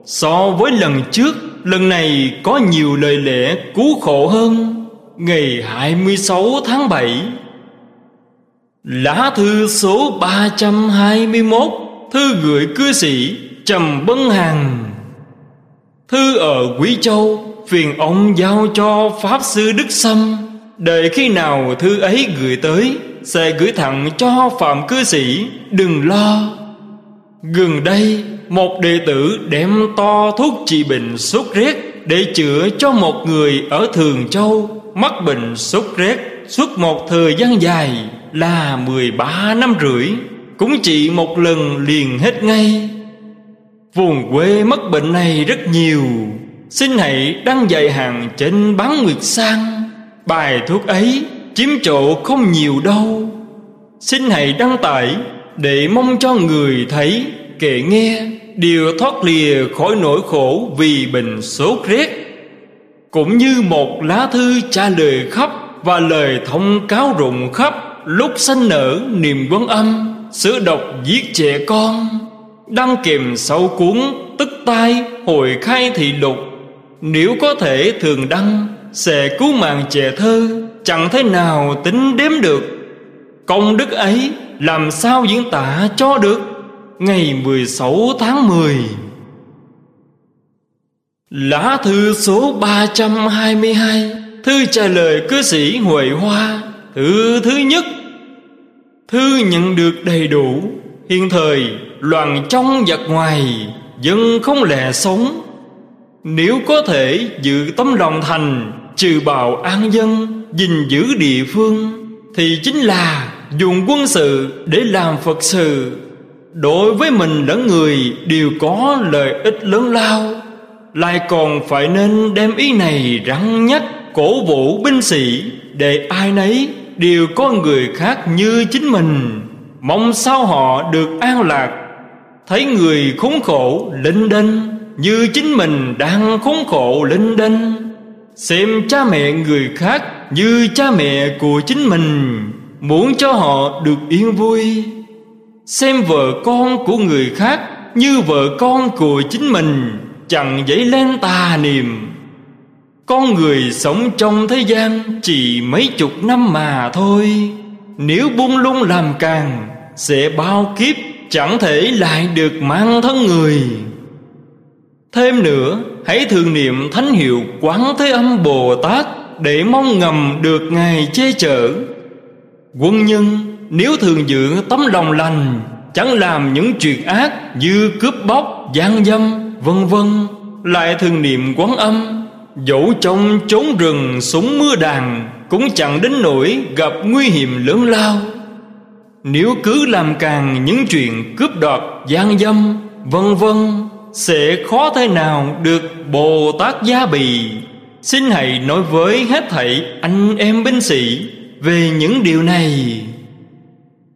So với lần trước Lần này có nhiều lời lẽ cứu khổ hơn. Ngày 26 tháng 7 Lá thư số 321 Thư gửi cư sĩ Trầm Bân Hằng. Thư ở Quý Châu, Phiền ông giao cho Pháp Sư Đức Sâm. Đợi khi nào thư ấy gửi tới, Sẽ gửi thẳng cho Phạm cư sĩ, Đừng lo. Gần đây, Một đệ tử đem to thuốc trị bệnh sốt rét Để chữa cho một người ở Thường Châu. Mắc bệnh sốt rét Suốt một thời gian dài Là 13 năm rưỡi, Cũng chỉ một lần liền hết ngay. Vùng quê mắc bệnh này rất nhiều, Xin hãy đăng dạy hàng trên bán nguyệt sang. Bài thuốc ấy chiếm chỗ không nhiều đâu. Xin hãy đăng tải Để mong cho người thấy kệ nghe Đều thoát lìa khỏi nỗi khổ Vì bệnh sốt rét. Cũng như một lá thư trả lời khắp Và lời thông cáo rụng khắp, Lúc sanh nở niềm quân âm Sữa độc giết trẻ con. Đăng kèm sau cuốn Tức tai hồi khai thị lục. Nếu có thể thường đăng, Sẽ cứu mạng trẻ thơ, Chẳng thế nào tính đếm được. Công đức ấy Làm sao diễn tả cho được? Ngày 16 tháng 10 Lá thư số 322 Thư trả lời cư sĩ Huệ Hoa. Thư thứ nhất. Thư nhận được đầy đủ. Hiện thời, loạn trong giặc ngoài, Dân không lẽ sống. Nếu có thể giữ tấm lòng thành, Trừ bạo an dân, gìn giữ địa phương, Thì chính là dùng quân sự để làm Phật sự. Đối với mình lẫn người đều có lợi ích lớn lao. Lại còn phải nên đem ý này rắn nhắc cổ vũ binh sĩ, Để ai nấy đều có người khác như chính mình. Mong sao họ được an lạc. Thấy người khốn khổ linh đinh Như chính mình đang khốn khổ linh đinh Xem cha mẹ người khác như cha mẹ của chính mình, Muốn cho họ được yên vui. Xem vợ con của người khác Như vợ con của chính mình Chẳng dấy lên tà niệm Con người sống trong thế gian Chỉ mấy chục năm mà thôi. Nếu buông lung làm càng Sẽ bao kiếp Chẳng thể lại được mang thân người. Thêm nữa Hãy thường niệm thánh hiệu Quán Thế Âm Bồ Tát Để mong ngầm được Ngài che chở. Quân nhân nếu thường giữ tấm lòng lành Chẳng làm những chuyện ác Như cướp bóc, gian dâm, vân vân Lại thường niệm quán âm. Dẫu trong trốn rừng súng mưa đàn Cũng chẳng đến nỗi gặp nguy hiểm lớn lao. Nếu cứ làm càng những chuyện cướp đoạt, gian dâm, vân vân Sẽ khó thế nào được Bồ Tát Gia Bì. Xin hãy nói với hết thảy anh em binh sĩ Về những điều này.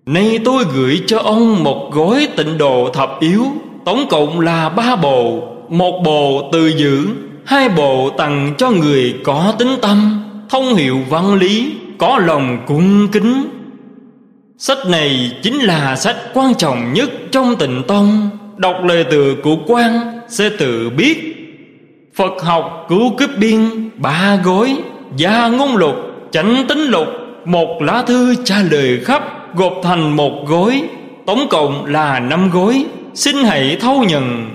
Nay tôi gửi cho ông một gói tịnh độ thập yếu. Tổng cộng là ba bộ Một bộ từ giữ Hai bộ tặng cho người có tính tâm Thông hiệu văn lý Có lòng cung kính. Sách này chính là sách quan trọng nhất trong tịnh tông. Đọc lời từ của quan Sẽ tự biết. Phật học cứu cướp biên Ba gối, Gia ngôn lục Chánh tính lục Một lá thư trả lời khắp gộp thành một gối, tổng cộng là năm gối xin hãy thâu nhận.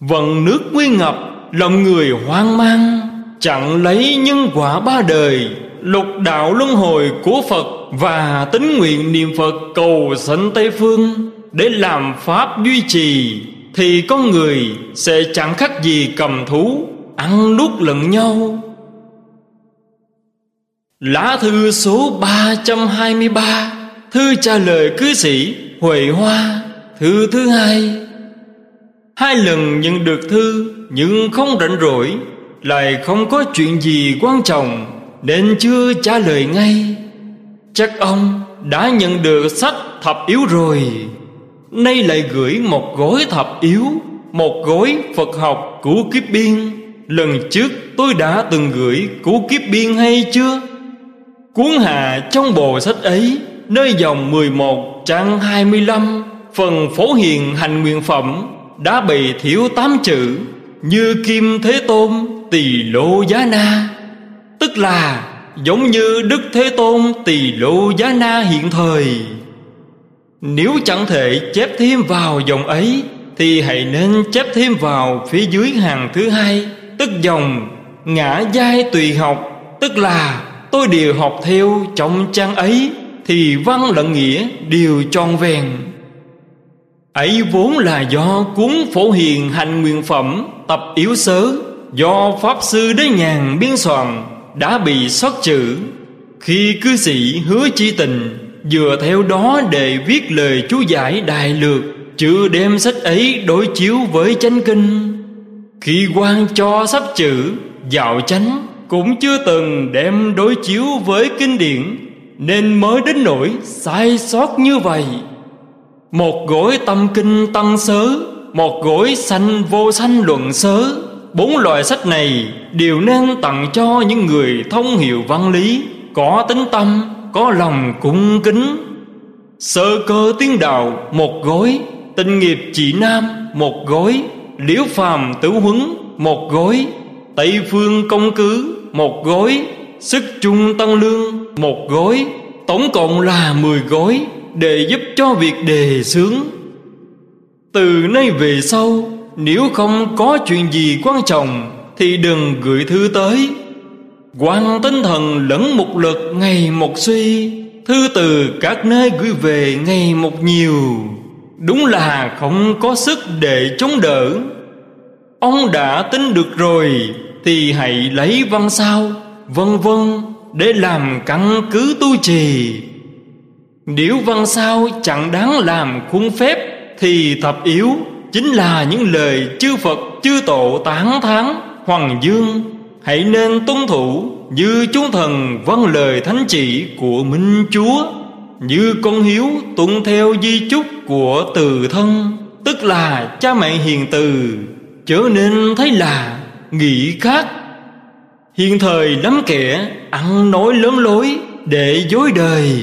Vận nước nguyên ngập, lòng người hoang mang chặn lấy nhân quả ba đời. Lục đạo luân hồi của phật và tính nguyện niệm phật cầu sanh tây phương để làm pháp duy trì, thì con người sẽ chẳng khác gì cầm thú, ăn nuốt lẫn nhau. Lá thư số 323 Thư trả lời cư sĩ Huệ Hoa. Thư thứ hai. Hai lần nhận được thư Nhưng không rảnh rỗi, Lại không có chuyện gì quan trọng, Nên chưa trả lời ngay. Chắc ông đã nhận được sách thập yếu rồi. Nay lại gửi một gói thập yếu, Một gói Phật học của kiếp biên. Lần trước tôi đã từng gửi của kiếp biên hay chưa? Cuốn hạ trong bộ sách ấy, Nơi dòng 11 trang 25 Phần phổ hiền hành nguyện phẩm Đã bị thiếu tám chữ Như Kim Thế Tôn Tỳ Lô Giá Na. Tức là giống như Đức Thế Tôn Tỳ Lô Giá Na hiện thời. Nếu chẳng thể chép thêm vào dòng ấy, Thì hãy nên chép thêm vào phía dưới hàng thứ hai, Tức dòng ngã giai tùy học, Tức là tôi đều học theo trong trang ấy Thì văn lẫn nghĩa đều tròn vẹn. Ấy vốn là do cuốn phổ hiền hành nguyện phẩm, Tập yếu sớ Do Pháp Sư Đế Nhàn biên soạn, Đã bị xót chữ Khi cư sĩ hứa chi tình Vừa theo đó để viết lời chú giải đại lược Chưa đem sách ấy đối chiếu với chánh kinh. Khi quan cho sắp chữ Dạo chánh Cũng chưa từng đem đối chiếu với kinh điển, Nên mới đến nỗi sai sót như vậy. Một gối tâm kinh tăng sớ Một gối sanh vô sanh luận sớ. Bốn loại sách này đều nên tặng cho những người thông hiểu văn lý Có tính tâm, có lòng cung kính. Sơ cơ tiếng đạo một gối. Tình nghiệp chỉ nam một gối. Liễu phàm tử huấn một gối. Tây phương công cứ một gối. Sức trung tăng lương một gối. Tổng cộng là mười gối. Để giúp cho việc đề xướng. Từ nay về sau, Nếu không có chuyện gì quan trọng, Thì đừng gửi thư tới. Quan tinh thần lẫn một lực ngày một suy, Thư từ các nơi gửi về ngày một nhiều. Đúng là không có sức để chống đỡ. Ông đã tính được rồi, Thì hãy lấy văn sao, Vân vân, Để làm căn cứ tu trì. Nếu văn sao chẳng đáng làm khuôn phép Thì thập yếu, Chính là những lời chư Phật, chư tổ tán thán. Hoàng dương, Hãy nên tuân thủ Như chúng thần vâng lời thánh chỉ của Minh Chúa. Như con hiếu tuân theo di chúc của từ thân, Tức là cha mẹ hiền từ Trở nên thấy là nghĩ khác. Hiện thời lắm kẻ, ăn nói lớn lối để dối đời.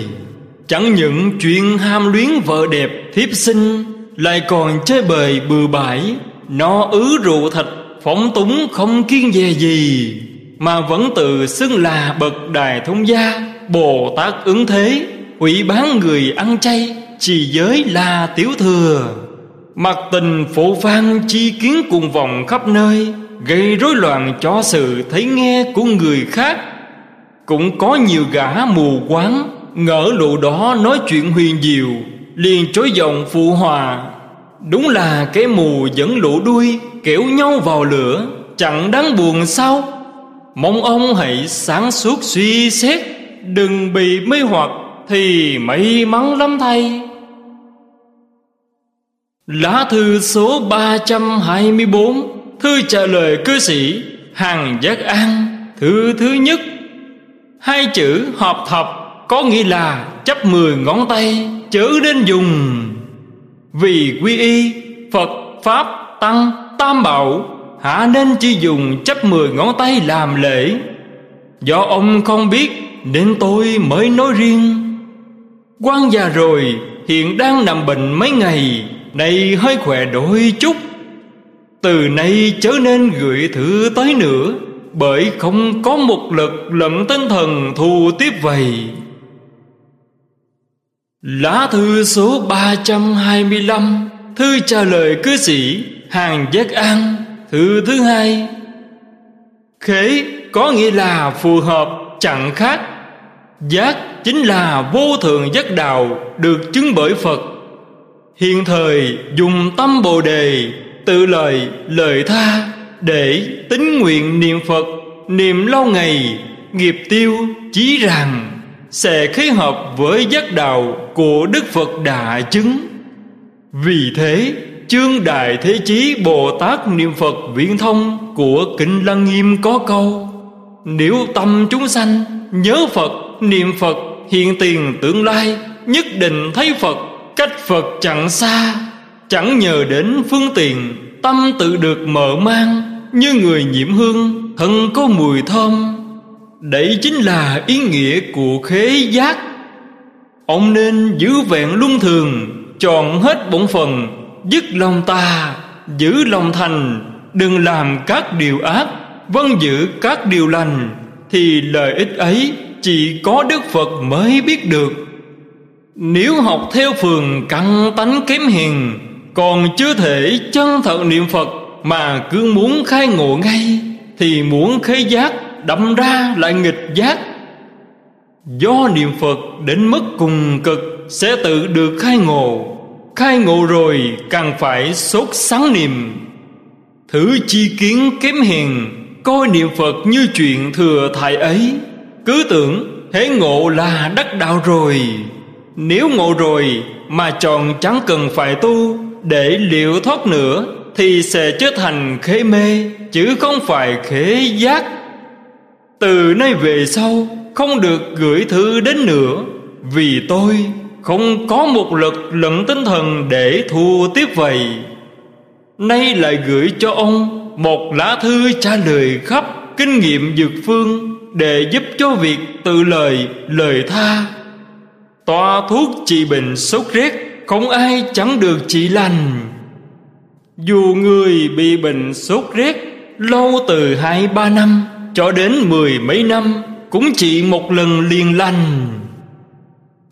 Chẳng những chuyện ham luyến vợ đẹp thiếp sinh, Lại còn chơi bời bừa bãi. Nó ứ rượu thịt phóng túng không kiên dè gì, Mà vẫn tự xưng là bậc đài thông gia, Bồ Tát ứng thế, Hủy bán người ăn chay Chỉ giới là tiểu thừa. Mặc tình phổ phan chi kiến cùng vòng khắp nơi, Gây rối loạn cho sự thấy nghe của người khác. Cũng có nhiều gã mù quáng Ngỡ lụ đó nói chuyện huyền diệu, Liền chối giọng phụ hòa. Đúng là cái mù dẫn lũ đuôi, Kéo nhau vào lửa, Chẳng đáng buồn sao? Mong ông hãy sáng suốt suy xét, Đừng bị mê hoặc Thì may mắn lắm thay. Lá thư số 324 Thư trả lời cư sĩ Hàng Giác An, Thư thứ nhất. Hai chữ hợp thập có nghĩa là chấp mười ngón tay Chớ nên dùng. Vì quy y Phật, Pháp, Tăng, Tam Bảo Hạ nên chỉ dùng chấp mười ngón tay làm lễ? Do ông không biết Nên tôi mới nói riêng. Quan già rồi Hiện đang nằm bệnh mấy ngày nay hơi khỏe đôi chút. Từ nay chớ nên gửi thử tới nữa Bởi không có một lực lẫn tinh thần thu tiếp vậy Lá thư số 325 Thư trả lời cư sĩ Hàng Giác An, Thư thứ hai. Khế có nghĩa là phù hợp, chẳng khác. Giác chính là vô thường giác đạo Được chứng bởi Phật. Hiện thời dùng tâm Bồ Đề, Tự lời lời tha Để tính nguyện niệm Phật, Niệm lâu ngày, Nghiệp tiêu, chí rằng sẽ khế hợp với giác đạo Của Đức Phật Đà chứng. Vì thế Chương Đại Thế Chí Bồ Tát Niệm Phật Viễn Thông Của Kinh Lăng Nghiêm có câu Nếu tâm chúng sanh Nhớ Phật, niệm Phật Hiện tiền tương lai Nhất định thấy Phật Cách Phật chẳng xa. Chẳng nhờ đến phương tiện Tâm tự được mở mang Như người nhiễm hương Thân có mùi thơm. Đấy chính là ý nghĩa của khế giác. Ông nên giữ vẹn luân thường, Chọn hết bổn phần Dứt lòng ta, Giữ lòng thành, Đừng làm các điều ác Vâng giữ các điều lành, Thì lợi ích ấy Chỉ có Đức Phật mới biết được. Nếu học theo phường căng tánh kém hiền, Còn chưa thể chân thật niệm Phật Mà cứ muốn khai ngộ ngay, Thì muốn khế giác Đâm ra lại nghịch giác. Do niệm Phật đến mức cùng cực Sẽ tự được khai ngộ. Khai ngộ rồi càng phải sốt sáng niệm. Thử chi kiến kém hiền Coi niệm Phật như chuyện thừa thải ấy. Cứ tưởng thế ngộ là đắc đạo rồi. Nếu ngộ rồi mà chọn chẳng cần phải tu, Để liệu thoát nữa Thì sẽ trở thành khế mê, Chứ không phải khế giác. Từ nay về sau, Không được gửi thư đến nữa. Vì tôi không có một lực lẫn tinh thần để thu tiếp vậy. Nay lại gửi cho ông Một lá thư trả lời khắp Kinh nghiệm dược phương Để giúp cho việc tự lời lời tha. Toa thuốc trị bệnh sốt rét Không ai chẳng được trị lành. Dù người bị bệnh sốt rét Lâu từ hai ba năm cho đến mười mấy năm, Cũng chỉ một lần liền lành.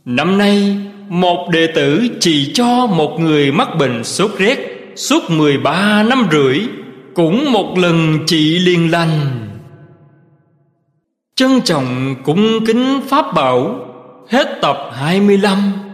Năm nay, Một đệ tử chỉ cho một người mắc bệnh sốt rét Suốt 13 năm rưỡi, Cũng một lần chỉ liền lành. Trân trọng cung kính Pháp Bảo, Hết tập 25